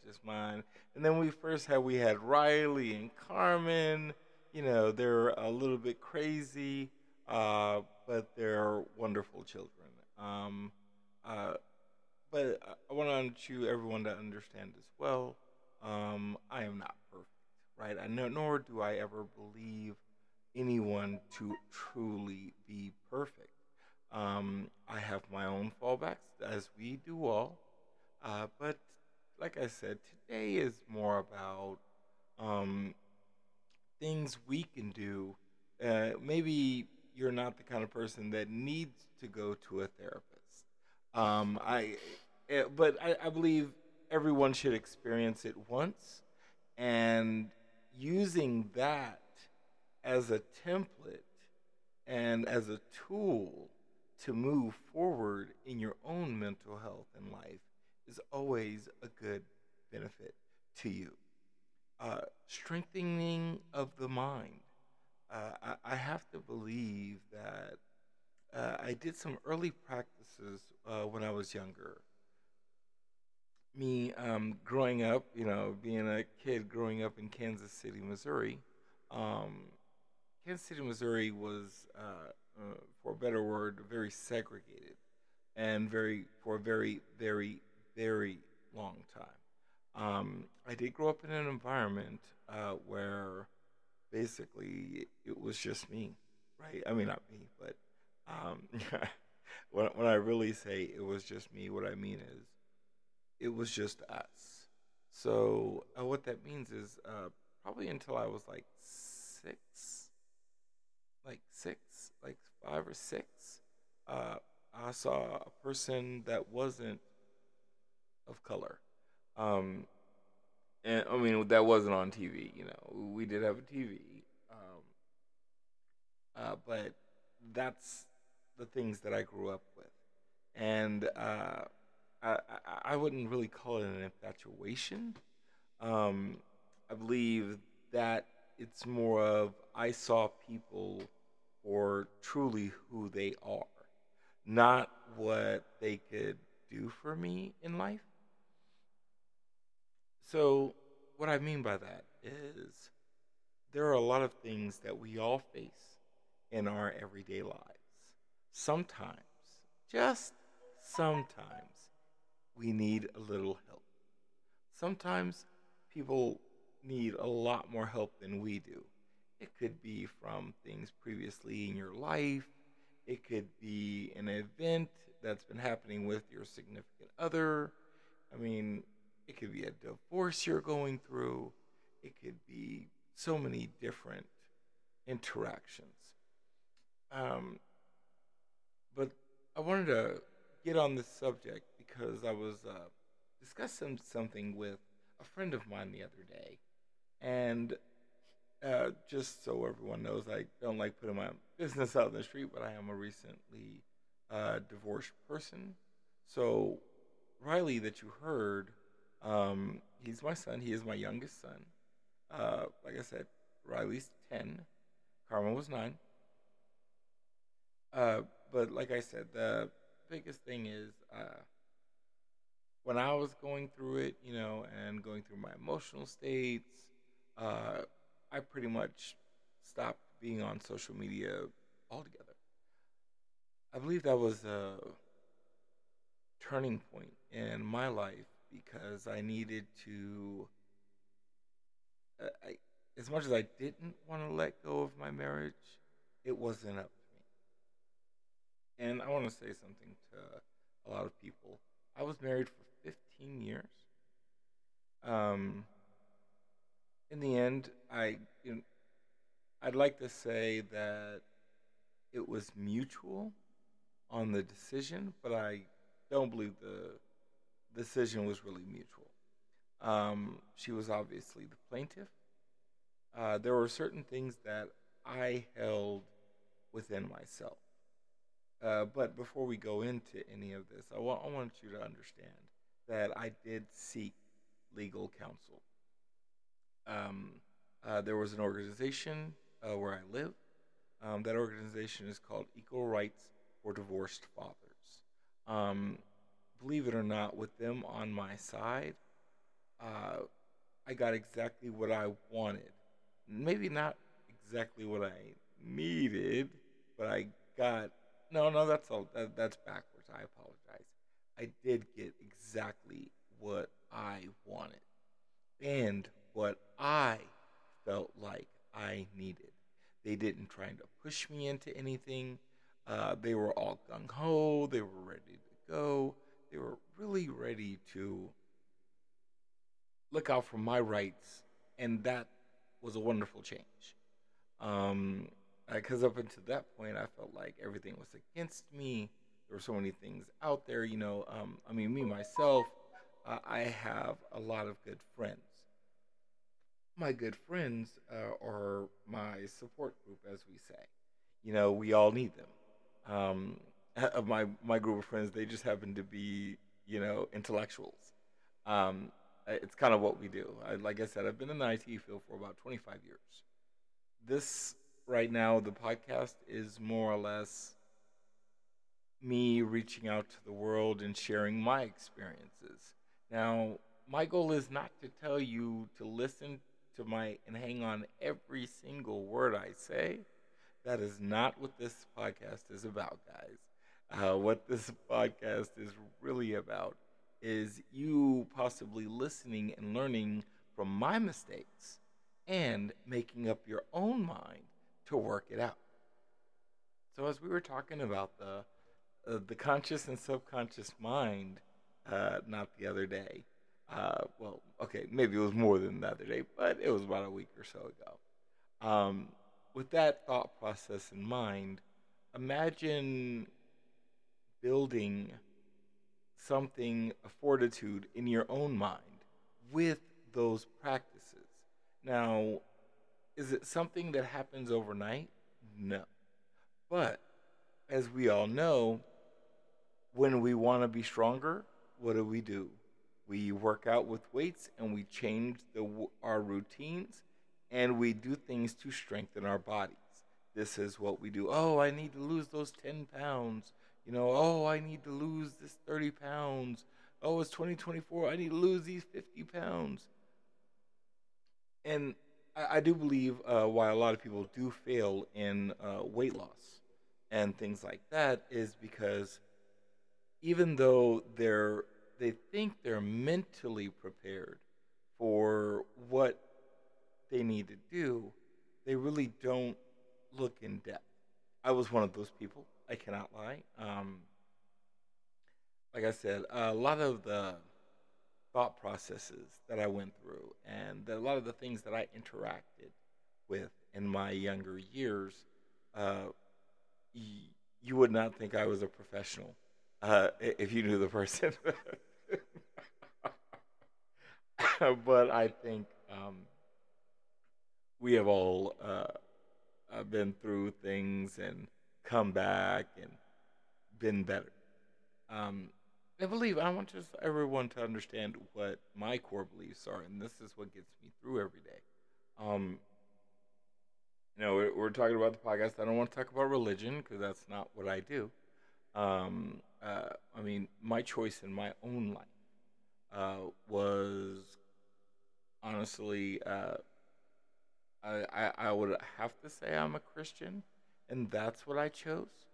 subconscious mind. And then we first had we had Riley and Carmen. You know, they're a little bit crazy, uh, but they're wonderful children. Um, uh, but I want you everyone to understand as well. Um, I am not perfect, right? I know, nor do I ever believe anyone to truly be perfect. Um, I have my own fallbacks, as we do all. Uh, but like I said, today is more about um, things we can do. Uh, maybe you're not the kind of person that needs to go to a therapist. Um, I, eh, but I, I believe everyone should experience it once, and using that as a template and as a tool to move forward in your own mental health and life is always a good benefit to you. Uh, strengthening of the mind. Uh, I, I, have to believe that uh, I did some early practices uh, when I was younger. Me um, growing up, you know, being a kid growing up in Kansas City, Missouri. Um, Kansas City, Missouri was uh, uh, for a better word, very segregated, and very for a very, very, very long time. Um, I did grow up in an environment uh, where basically it was just me, right? I mean, not me, but um, when, when I really say it was just me, what I mean is it was just us. So uh, what that means is uh, probably until I was like six, like six, like five or six, uh, I saw a person that wasn't of color. Um, and I mean, that wasn't on TV, you know, we did have a TV. Um, uh, but that's the things that I grew up with. And uh, I, I, wouldn't really call it an infatuation. Um, I believe that it's more of I saw people for truly who they are, not what they could do for me in life. So, what I mean by that is there are a lot of things that we all face in our everyday lives. Sometimes, just sometimes, we need a little help. Sometimes people need a lot more help than we do. It could be from things previously in your life. It could be an event that's been happening with your significant other. I mean, it could be a divorce you're going through. It could be so many different interactions. Um, but I wanted to get on this subject because I was uh, discussing something with a friend of mine the other day. And uh, just so everyone knows, I don't like putting my business out in the street, but I am a recently uh, divorced person. So, Riley, that you heard, um, he's my son. He is my youngest son. Uh, like I said, Riley's 10, Carmen was 9. Uh, but like I said, the biggest thing is uh, when I was going through it, you know, and going through my emotional states, uh, I pretty much stopped being on social media altogether. I believe that was a turning point in my life because I needed to. Uh, I, as much as I didn't want to let go of my marriage, it wasn't up to me. And I want to say something to a lot of people. I was married for 15 years. Um, in the end, I you know, I'd like to say that it was mutual on the decision, but I don't believe the decision was really mutual. Um, she was obviously the plaintiff. Uh, there were certain things that I held within myself. Uh, but before we go into any of this, I, wa- I want you to understand that I did seek legal counsel. Um, uh, there was an organization uh, where I live. Um, that organization is called Equal Rights for Divorced Fathers. Um, believe it or not, with them on my side, uh, I got exactly what I wanted. Maybe not exactly what I needed, but I got no, no. That's all. That, that's backwards. I apologize. I did get exactly what I wanted and what I felt like I needed. They didn't try to push me into anything. Uh, they were all gung ho. They were ready to go. They were really ready to look out for my rights, and that was a wonderful change. Um, because up until that point, I felt like everything was against me. There were so many things out there, you know. Um, I mean, me myself, uh, I have a lot of good friends. My good friends uh, are my support group, as we say. You know, we all need them. Um, my my group of friends, they just happen to be, you know, intellectuals. Um, it's kind of what we do. I, like I said, I've been in the IT field for about 25 years. This right now, the podcast is more or less me reaching out to the world and sharing my experiences. Now, my goal is not to tell you to listen to my and hang on every single word I say. That is not what this podcast is about, guys. Uh, what this podcast is really about is you possibly listening and learning from my mistakes and making up your own mind to work it out. So as we were talking about the uh, the conscious and subconscious mind, uh, not the other day. Uh, well, okay, maybe it was more than the other day, but it was about a week or so ago. Um, with that thought process in mind, imagine building something, a fortitude in your own mind with those practices. Now, is it something that happens overnight? No. But as we all know, when we want to be stronger, what do we do? We work out with weights and we change the, our routines and we do things to strengthen our bodies. This is what we do. Oh, I need to lose those 10 pounds. You know, oh, I need to lose this 30 pounds. Oh, it's 2024. I need to lose these 50 pounds. And I, I do believe uh, why a lot of people do fail in uh, weight loss and things like that is because even though they're they think they're mentally prepared for what they need to do, they really don't look in depth. I was one of those people. I cannot lie. Um, like I said, a lot of the thought processes that I went through and the, a lot of the things that I interacted with in my younger years, uh, y- you would not think I was a professional uh, if you knew the person. but I think um, we have all uh, uh, been through things and come back and been better. Um, I believe I want just everyone to understand what my core beliefs are, and this is what gets me through every day. Um, you know, we're, we're, talking about the podcast. I don't want to talk about religion because that's not what I do. Um, uh, I mean, my choice in my own life uh, was honestly, uh, I, I, I would have to say I'm a Christian, and that's what I chose.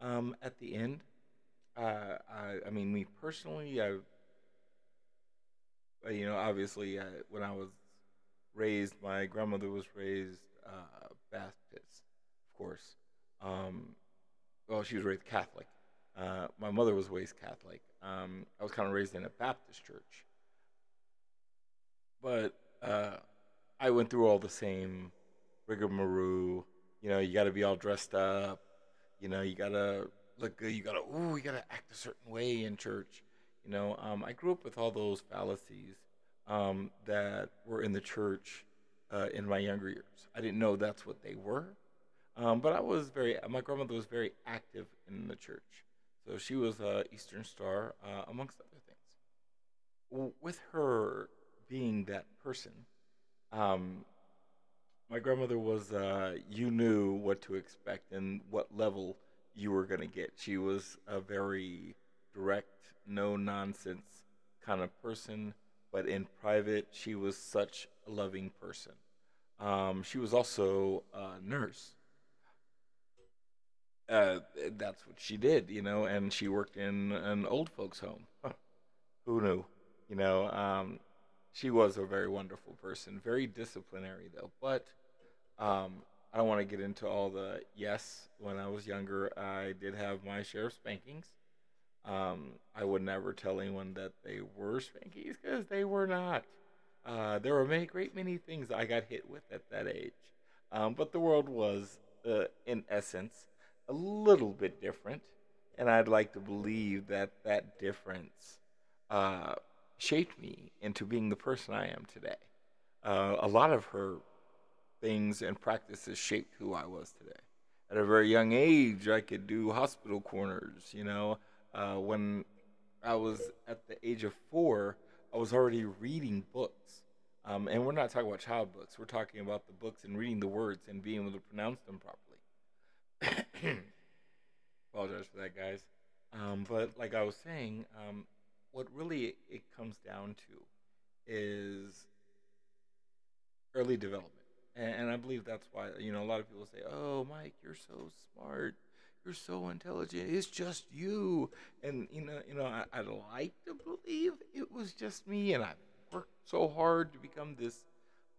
Um, at the end, uh, I, I mean, me personally, I, you know, obviously, uh, when I was raised, my grandmother was raised uh, Baptist, of course. Um, well, she was raised Catholic. Uh, my mother was raised Catholic. Um, I was kind of raised in a Baptist church. But uh, I went through all the same rigmarole. You know, you got to be all dressed up. You know, you got to look good. You got to, ooh, you got to act a certain way in church. You know, um, I grew up with all those fallacies um, that were in the church uh, in my younger years. I didn't know that's what they were. Um, but I was very, my grandmother was very active in the church. So she was a Eastern Star, uh, amongst other things. With her being that person, um, my grandmother was, uh, you knew what to expect and what level you were going to get. She was a very direct, no nonsense kind of person. but in private, she was such a loving person. Um, she was also a nurse. Uh, that's what she did, you know, and she worked in an old folks' home. Who knew? You know, um, she was a very wonderful person, very disciplinary though. But um, I don't want to get into all the yes. When I was younger, I did have my share of spankings. Um, I would never tell anyone that they were spankings because they were not. Uh, there were many, great many things I got hit with at that age. Um, but the world was, uh, in essence, a little bit different. And I'd like to believe that that difference uh, shaped me into being the person I am today. Uh, a lot of her things and practices shaped who I was today. At a very young age, I could do hospital corners. You know, uh, when I was at the age of four, I was already reading books. Um, and we're not talking about child books. We're talking about the books and reading the words and being able to pronounce them properly. Apologize for that, guys. Um, but like I was saying, um, what really it comes down to is early development. And, and I believe that's why, you know, a lot of people say, oh, Mike, you're so smart. You're so intelligent. It's just you. And, you know, you know I, I'd like to believe it was just me. And I worked so hard to become this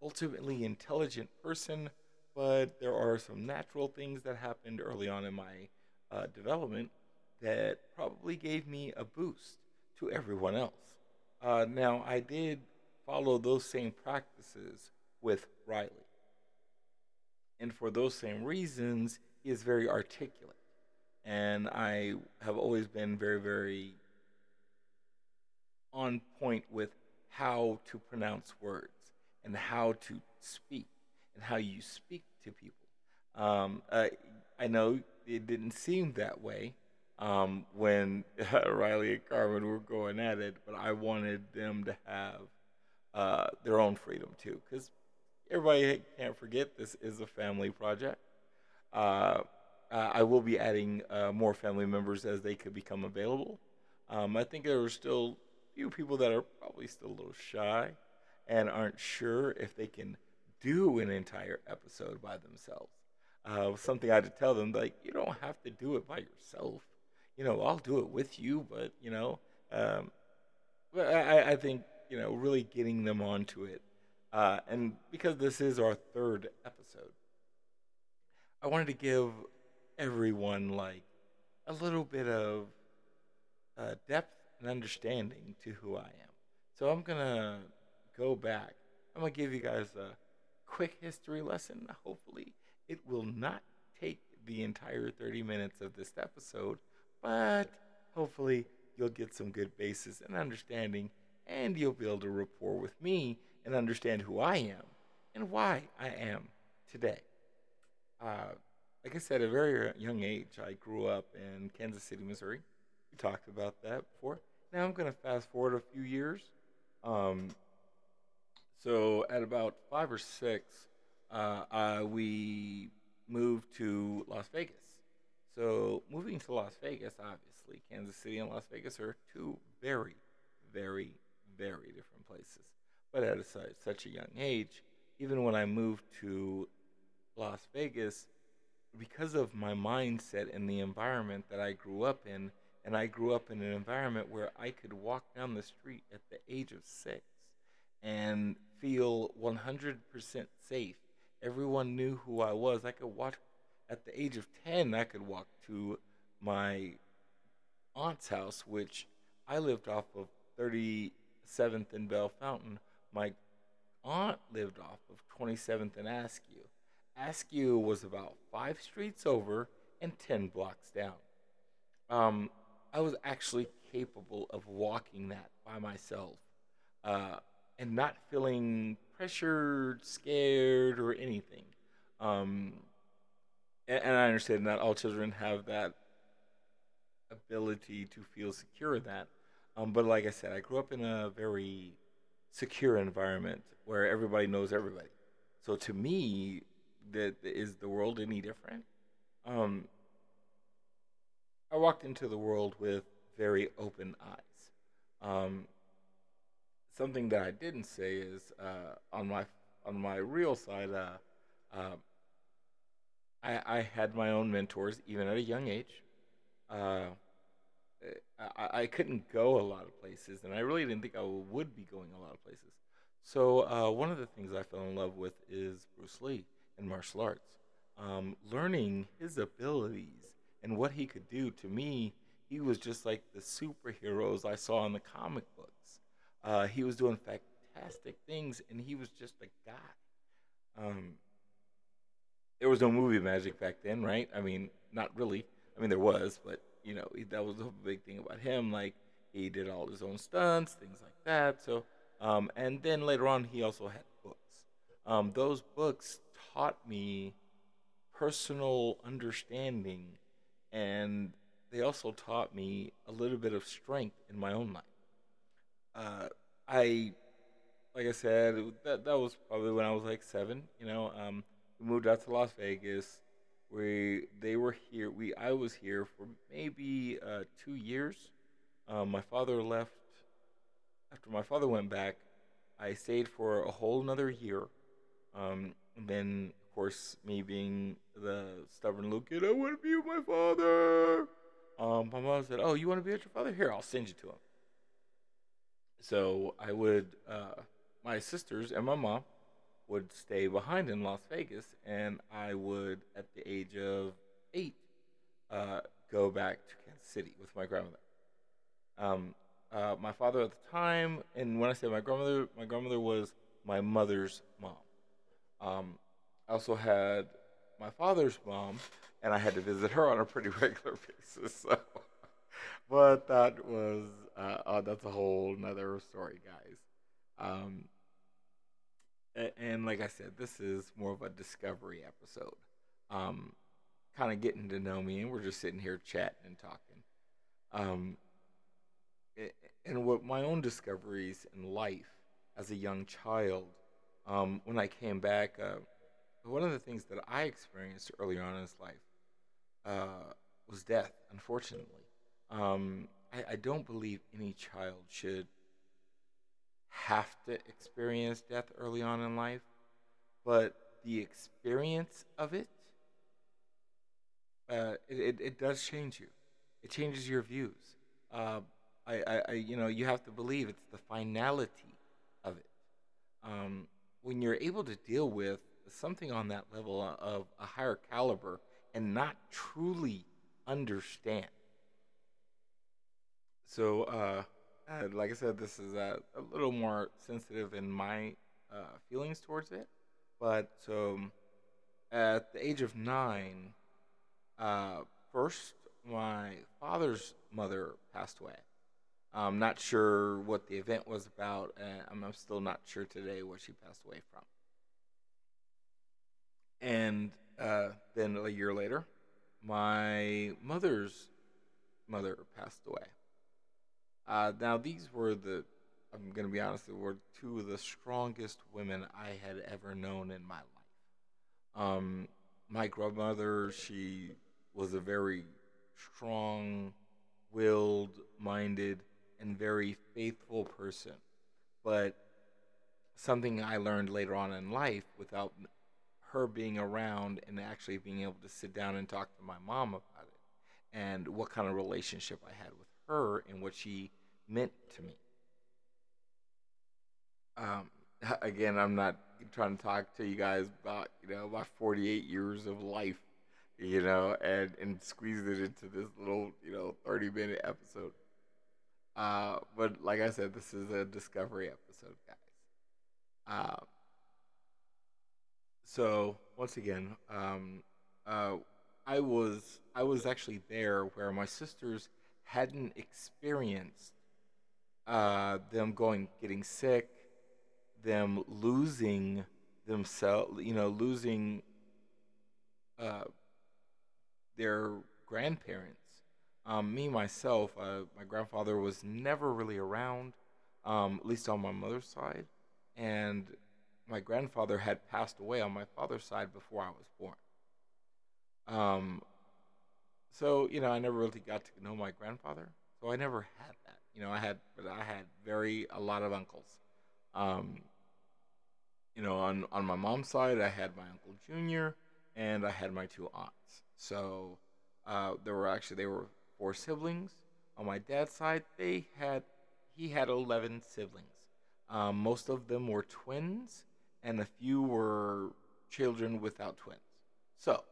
ultimately intelligent person. But there are some natural things that happened early on in my uh, development that probably gave me a boost to everyone else. Uh, now, I did follow those same practices with Riley. And for those same reasons, he is very articulate. And I have always been very, very on point with how to pronounce words and how to speak and how you speak to people. Um, uh, I know it didn't seem that way um, when uh, Riley and Carmen were going at it, but I wanted them to have uh, their own freedom too, because everybody can't forget this is a family project. Uh, I will be adding uh, more family members as they could become available. Um, I think there are still a few people that are probably still a little shy and aren't sure if they can do an entire episode by themselves. Uh, something I had to tell them, like, you don't have to do it by yourself you know, I'll do it with you, but you know, um, I, I think you know, really getting them onto it, uh, and because this is our third episode, I wanted to give everyone like a little bit of uh, depth and understanding to who I am. So I'm gonna go back. I'm gonna give you guys a quick history lesson. Hopefully, it will not take the entire 30 minutes of this episode but hopefully you'll get some good basis and understanding, and you'll able to rapport with me and understand who I am and why I am today. Uh, like I said, at a very young age, I grew up in Kansas City, Missouri. We talked about that before. Now I'm going to fast forward a few years. Um, so at about five or six, uh, uh, we moved to Las Vegas. So moving to Las Vegas, obviously, Kansas City and Las Vegas are two very, very, very different places. But at a, such a young age, even when I moved to Las Vegas, because of my mindset and the environment that I grew up in, and I grew up in an environment where I could walk down the street at the age of six and feel 100% safe. Everyone knew who I was. I could walk at the age of 10, I could walk to my aunt's house, which I lived off of 37th and Bellefontaine. My aunt lived off of 27th and Askew. Askew was about five streets over and 10 blocks down. Um, I was actually capable of walking that by myself uh, and not feeling pressured, scared, or anything. Um, and, and I understand that all children have that ability to feel secure in that. Um, but like I said, I grew up in a very secure environment where everybody knows everybody. So to me, that is the world any different? Um, I walked into the world with very open eyes. Um, something that I didn't say is uh, on my on my real side. Uh, uh, I, I had my own mentors even at a young age. I, I couldn't go a lot of places, and I really didn't think I would be going a lot of places. So uh, one of the things I fell in love with is Bruce Lee and martial arts. Um, learning his abilities and what he could do to me, he was just like the superheroes I saw in the comic books. Uh, he was doing fantastic things, and he was just a guy. Um, there was no movie magic back then, right? I mean, not really. I mean, there was, but you know, that was the big thing about him. Like he did all his own stunts, things like that. So, um, and then later on, he also had books. Um, those books taught me personal understanding, and they also taught me a little bit of strength in my own life. Uh, I, like I said, that that was probably when I was like seven. You know, um, we moved out to Las Vegas. We they were here. We I was here for maybe uh, two years. Um, my father left after my father went back. I stayed for a whole another year. Um, then, of course, me being the stubborn little kid, I want to be with my father. Um, my mom said, "Oh, you want to be with your father? Here, I'll send you to him." So I would, uh, my sisters and my mom would stay behind in Las Vegas, and I would, at the age of eight, uh, go back to Kansas City with my grandmother. Um, uh, my father at the time, and when I say my grandmother, my grandmother was my mother's mom. Um, I also had my father's mom, and I had to visit her on a pretty regular basis. So, but that was uh, uh, that's a whole another story, guys. Um, and, like I said, this is more of a discovery episode. Um, kind of getting to know me, and we're just sitting here chatting and talking. Um, and what my own discoveries in life as a young child, um, when I came back, uh, one of the things that I experienced early on in life uh, was death, unfortunately. Um, I, I don't believe any child should have to experience death early on in life, but the experience of it, uh, it, it, it, does change you. It changes your views. Uh, I, I, I, you know, you have to believe it's the finality of it. Um, when you're able to deal with something on that level of a higher caliber and not truly understand so, uh, uh, like I said, this is a, a little more sensitive in my uh, feelings towards it. But so, at the age of nine, uh, first my father's mother passed away. I'm not sure what the event was about, and I'm still not sure today what she passed away from. And uh, then a year later, my mother's mother passed away. Uh, now, these were the, I'm going to be honest, they were two of the strongest women I had ever known in my life. Um, my grandmother, she was a very strong willed, minded, and very faithful person. But something I learned later on in life without her being around and actually being able to sit down and talk to my mom about it and what kind of relationship I had with her and what she meant to me. Um, again, I'm not trying to talk to you guys about you know my 48 years of life, you know, and and squeeze it into this little you know 30 minute episode. Uh, but like I said, this is a discovery episode, guys. Uh, so once again, um, uh, I was I was actually there where my sisters hadn't experienced uh, them going getting sick, them losing themselves, you know, losing uh, their grandparents. Um, me myself, uh, my grandfather was never really around, um, at least on my mother's side, and my grandfather had passed away on my father's side before I was born. Um, so you know, I never really got to know my grandfather, so I never had that. You know, I had, but I had very a lot of uncles. Um, you know, on on my mom's side, I had my uncle Junior, and I had my two aunts. So uh, there were actually they were four siblings. On my dad's side, they had he had eleven siblings. Um, most of them were twins, and a few were children without twins. So,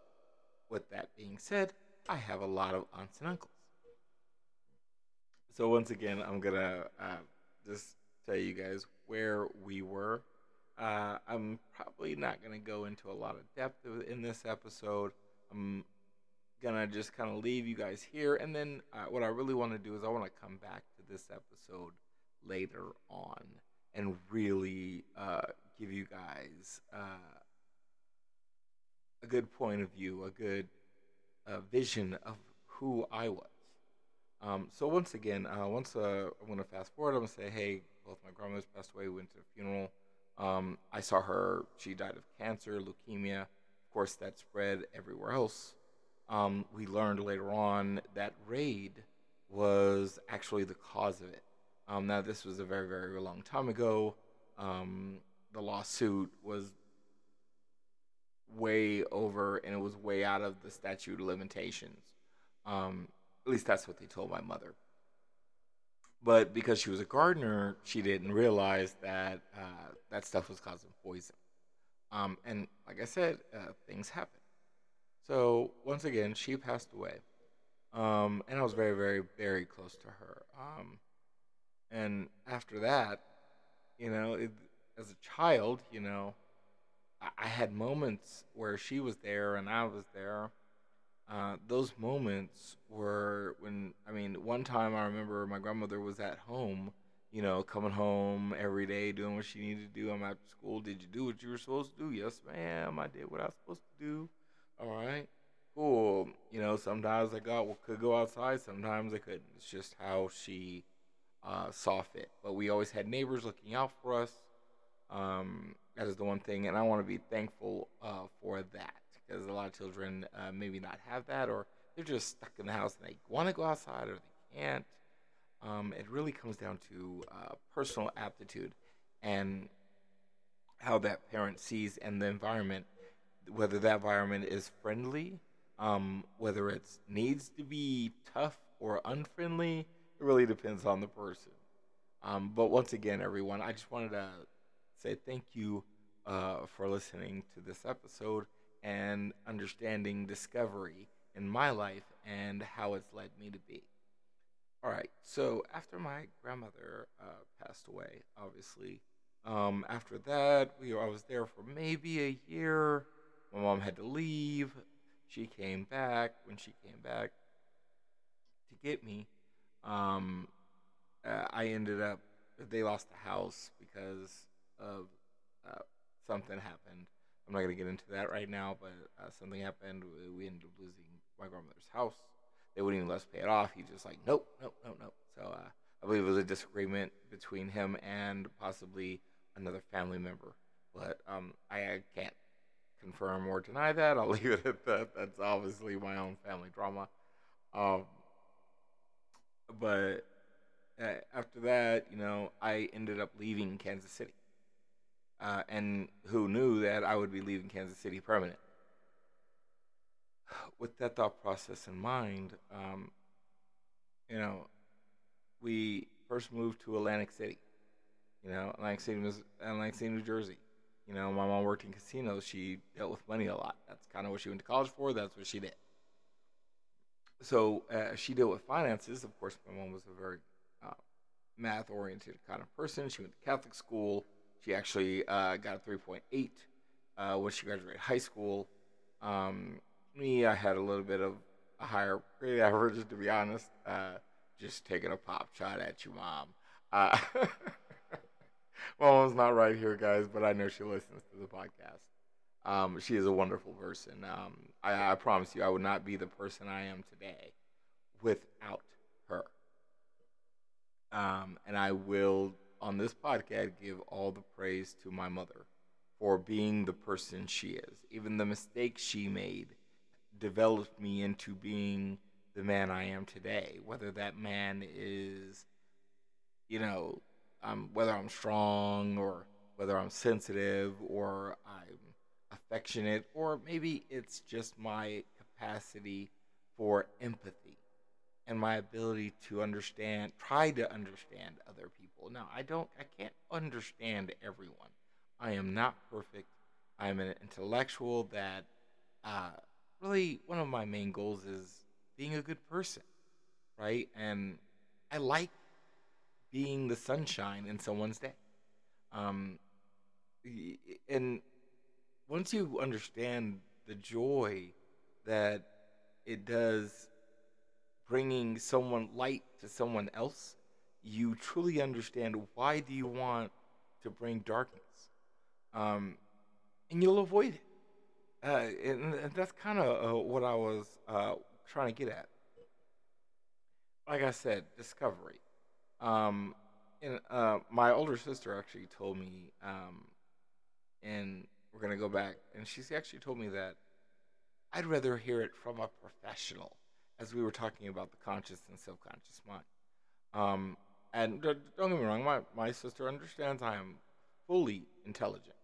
with that being said, I have a lot of aunts and uncles. So once again, I'm gonna uh, just tell you guys where we were. Uh, I'm probably not gonna go into a lot of depth in this episode. I'm gonna just kind of leave you guys here, and then uh, what I really want to do is I want to come back to this episode later on and really uh, give you guys uh, a good point of view, a good uh, vision of who I was. Um, so once again, uh, once uh, I'm gonna fast forward, I'm gonna say, hey, both my grandmothers passed away. We went to a funeral. Um, I saw her. She died of cancer, leukemia. Of course, that spread everywhere else. Um, we learned later on that raid was actually the cause of it. Um, now, this was a very, very long time ago. Um, the lawsuit was way over and it was way out of the statute of limitations. Um, at least that's what they told my mother. But because she was a gardener, she didn't realize that uh, that stuff was causing poison. Um, and like I said, uh, things happen. So once again, she passed away. Um, and I was very, very, very close to her. Um, and after that, you know, it, as a child, you know, I, had moments where she was there and I was there. Uh, those moments were when I mean, one time I remember my grandmother was at home, you know, coming home every day doing what she needed to do. I'm after school. Did you do what you were supposed to do? Yes, ma'am. I did what I was supposed to do. All right, cool. You know, sometimes I got could go outside. Sometimes I couldn't. It's just how she uh, saw fit. But we always had neighbors looking out for us. Um, that is the one thing, and I want to be thankful uh, for that because a lot of children uh, maybe not have that, or they're just stuck in the house and they want to go outside or they can't. Um, it really comes down to uh, personal aptitude and how that parent sees and the environment, whether that environment is friendly, um, whether it needs to be tough or unfriendly. It really depends on the person. Um, but once again, everyone, I just wanted to say thank you uh, for listening to this episode and understanding discovery in my life and how it's led me to be. All right, so after my grandmother uh, passed away, obviously, um, after that, we I was there for maybe a year. My mom had to leave. She came back. When she came back to get me, um, uh, I ended up. They lost the house because of uh, something happened I'm not to get into that right now, but uh, something happened. We ended up losing my grandmother's house. They wouldn't even let us pay it off. He just like, nope, nope, nope, nope. So uh, I believe it was a disagreement between him and possibly another family member. But um, I, I can't confirm or deny that. I'll leave it at that. That's obviously my own family drama. Um, but uh, after that, you know, I ended up leaving Kansas City uh, and who knew that I would be leaving Kansas City permanent. With that thought process in mind, um, you know, we first moved to Atlantic City. You know, Atlantic City, Atlantic City, New Jersey. You know, my mom worked in casinos. She dealt with money a lot. That's kind of what she went to college for. That's what she did. So uh, she dealt with finances. Of course, my mom was a very uh, math-oriented kind of person. She went to Catholic school she actually uh, got a 3.8 uh, when she graduated high school. Um, me, I had a little bit of a higher grade average, to be honest. Uh, just taking a pop shot at you, mom. Uh, mom's not right here, guys, but I know she listens to the podcast. Um, she is a wonderful person. Um, I, I promise you, I would not be the person I am today without her. Um, and I will on this podcast give all the praise to my mother for being the person she is. Even the mistakes she made developed me into being the man I am today. Whether that man is, you know, um, whether I'm strong or whether I'm sensitive or I'm affectionate, or maybe it's just my capacity for empathy and my ability to understand, try to understand other people. Now, I don't, I can't understand everyone. I am not perfect. I am an intellectual that uh, really one of my main goals is being a good person, right? And I like being the sunshine in someone's day. Um, and once you understand the joy that it does bringing someone light to someone else, you truly understand why do you want to bring darkness, um, and you'll avoid it. Uh, and, and, that's kind of uh, what I was uh, trying to get at. Like I said, discovery. Um, and uh, my older sister actually told me, um, and we're gonna go back, and she actually told me that I'd rather hear it from a professional, as we were talking about the conscious and subconscious mind. Um, and don't get me wrong, my, my sister understands I am fully intelligent,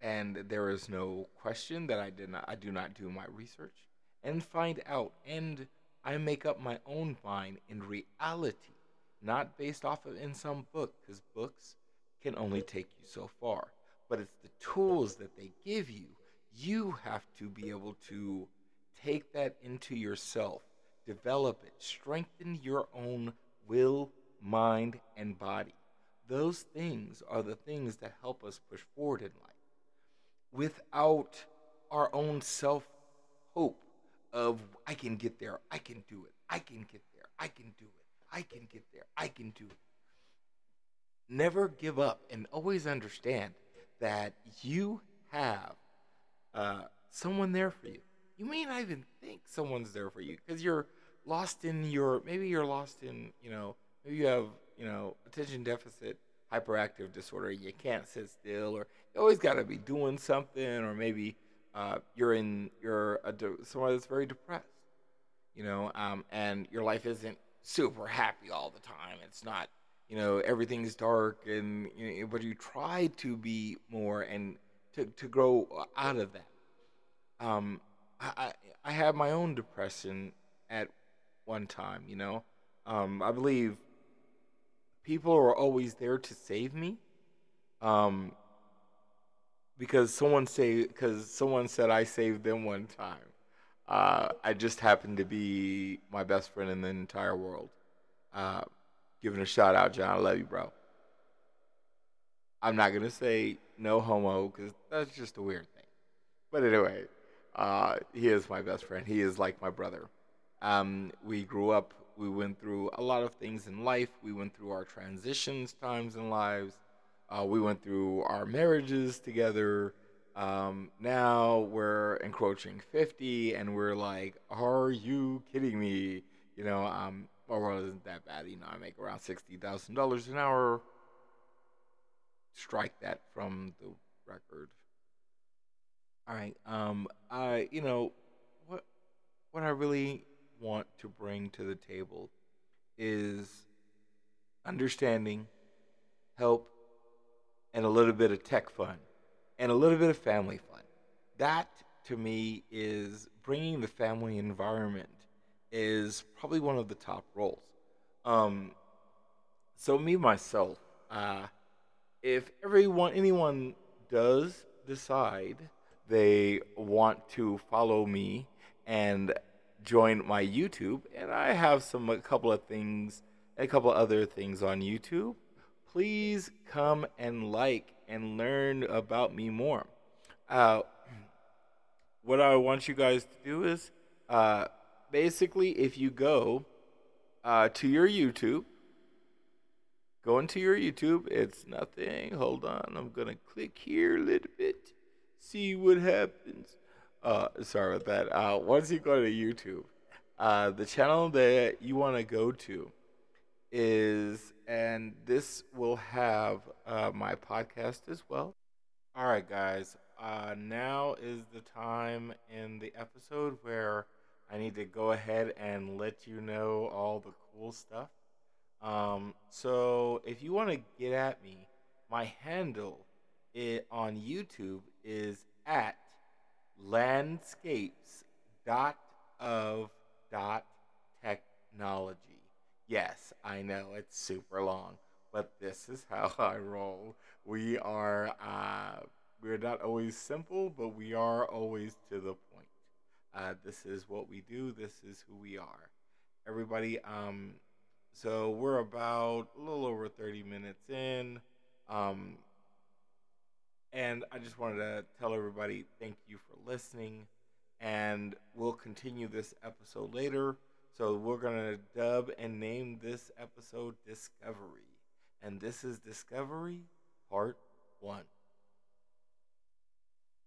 and there is no question that I did not I do not do my research and find out, and I make up my own mind in reality not based off of in some book, because books can only take you so far. But it's the tools that they give you. You have to be able to take that into yourself, develop it, strengthen your own will, mind, and body. Those things are the things that help us push forward in life. Without our own self hope of, I can get there, I can do it, I can get there, I can do it I can get there. I can do it. Never give up and always understand that you have uh, someone there for you. You may not even think someone's there for you because you're lost in your, maybe you're lost in, you know, maybe you have, you know, attention deficit hyperactive disorder. You can't sit still or you always got to be doing something or maybe uh, you're in, you're a, someone that's very depressed, you know, um, and your life isn't super happy all the time. It's not, you know, everything's dark and you know, but you try to be more and to to grow out of that. Um, I I had my own depression at one time, you know. Um, I believe people are always there to save me. Um, because someone say because someone said I saved them one time. Uh, I just happened to be my best friend in the entire world. Uh, giving a shout out, John. I love you, bro. I'm not gonna say no homo because that's just a weird thing. But anyway, uh, he is my best friend. He is like my brother. Um, we grew up. We went through a lot of things in life. We went through our transitions times and lives. Uh, we went through our marriages together. Um, now we're encroaching 50 and we're like, are you kidding me? You know, um, my world isn't that bad. You know, I make around $60,000 an hour. Strike that from the record. All right. Um, I, you know, what, what I really want to bring to the table is understanding, help, and a little bit of tech fun and a little bit of family fun. That to me is bringing the family environment is probably one of the top roles. Um, so me myself, uh, if everyone anyone does decide they want to follow me and join my YouTube, and I have some a couple of things, a couple other things on YouTube. Please come and like and learn about me more. Uh, what I want you guys to do is uh, basically, if you go uh, to your YouTube, go into your YouTube, it's nothing. Hold on, I'm going to click here a little bit, see what happens. Uh, sorry about that. Uh, once you go to YouTube, uh, the channel that you want to go to is, and this will have uh, my podcast as well. All right, guys. Uh, now is the time in the episode where I need to go ahead and let you know all the cool stuff. Um, so if you want to get at me, my handle it on YouTube is at landscapes dot of dot technology. Yes, I know it's super long, but this is how I roll. We are uh, we're not always simple, but we are always to the point. Uh, this is what we do. This is who we are. Everybody, um, so we're about a little over 30 minutes in. Um, and I just wanted to tell everybody thank you for listening. And we'll continue this episode later. So we're going to dub and name this episode Discovery. And this is Discovery Part 1.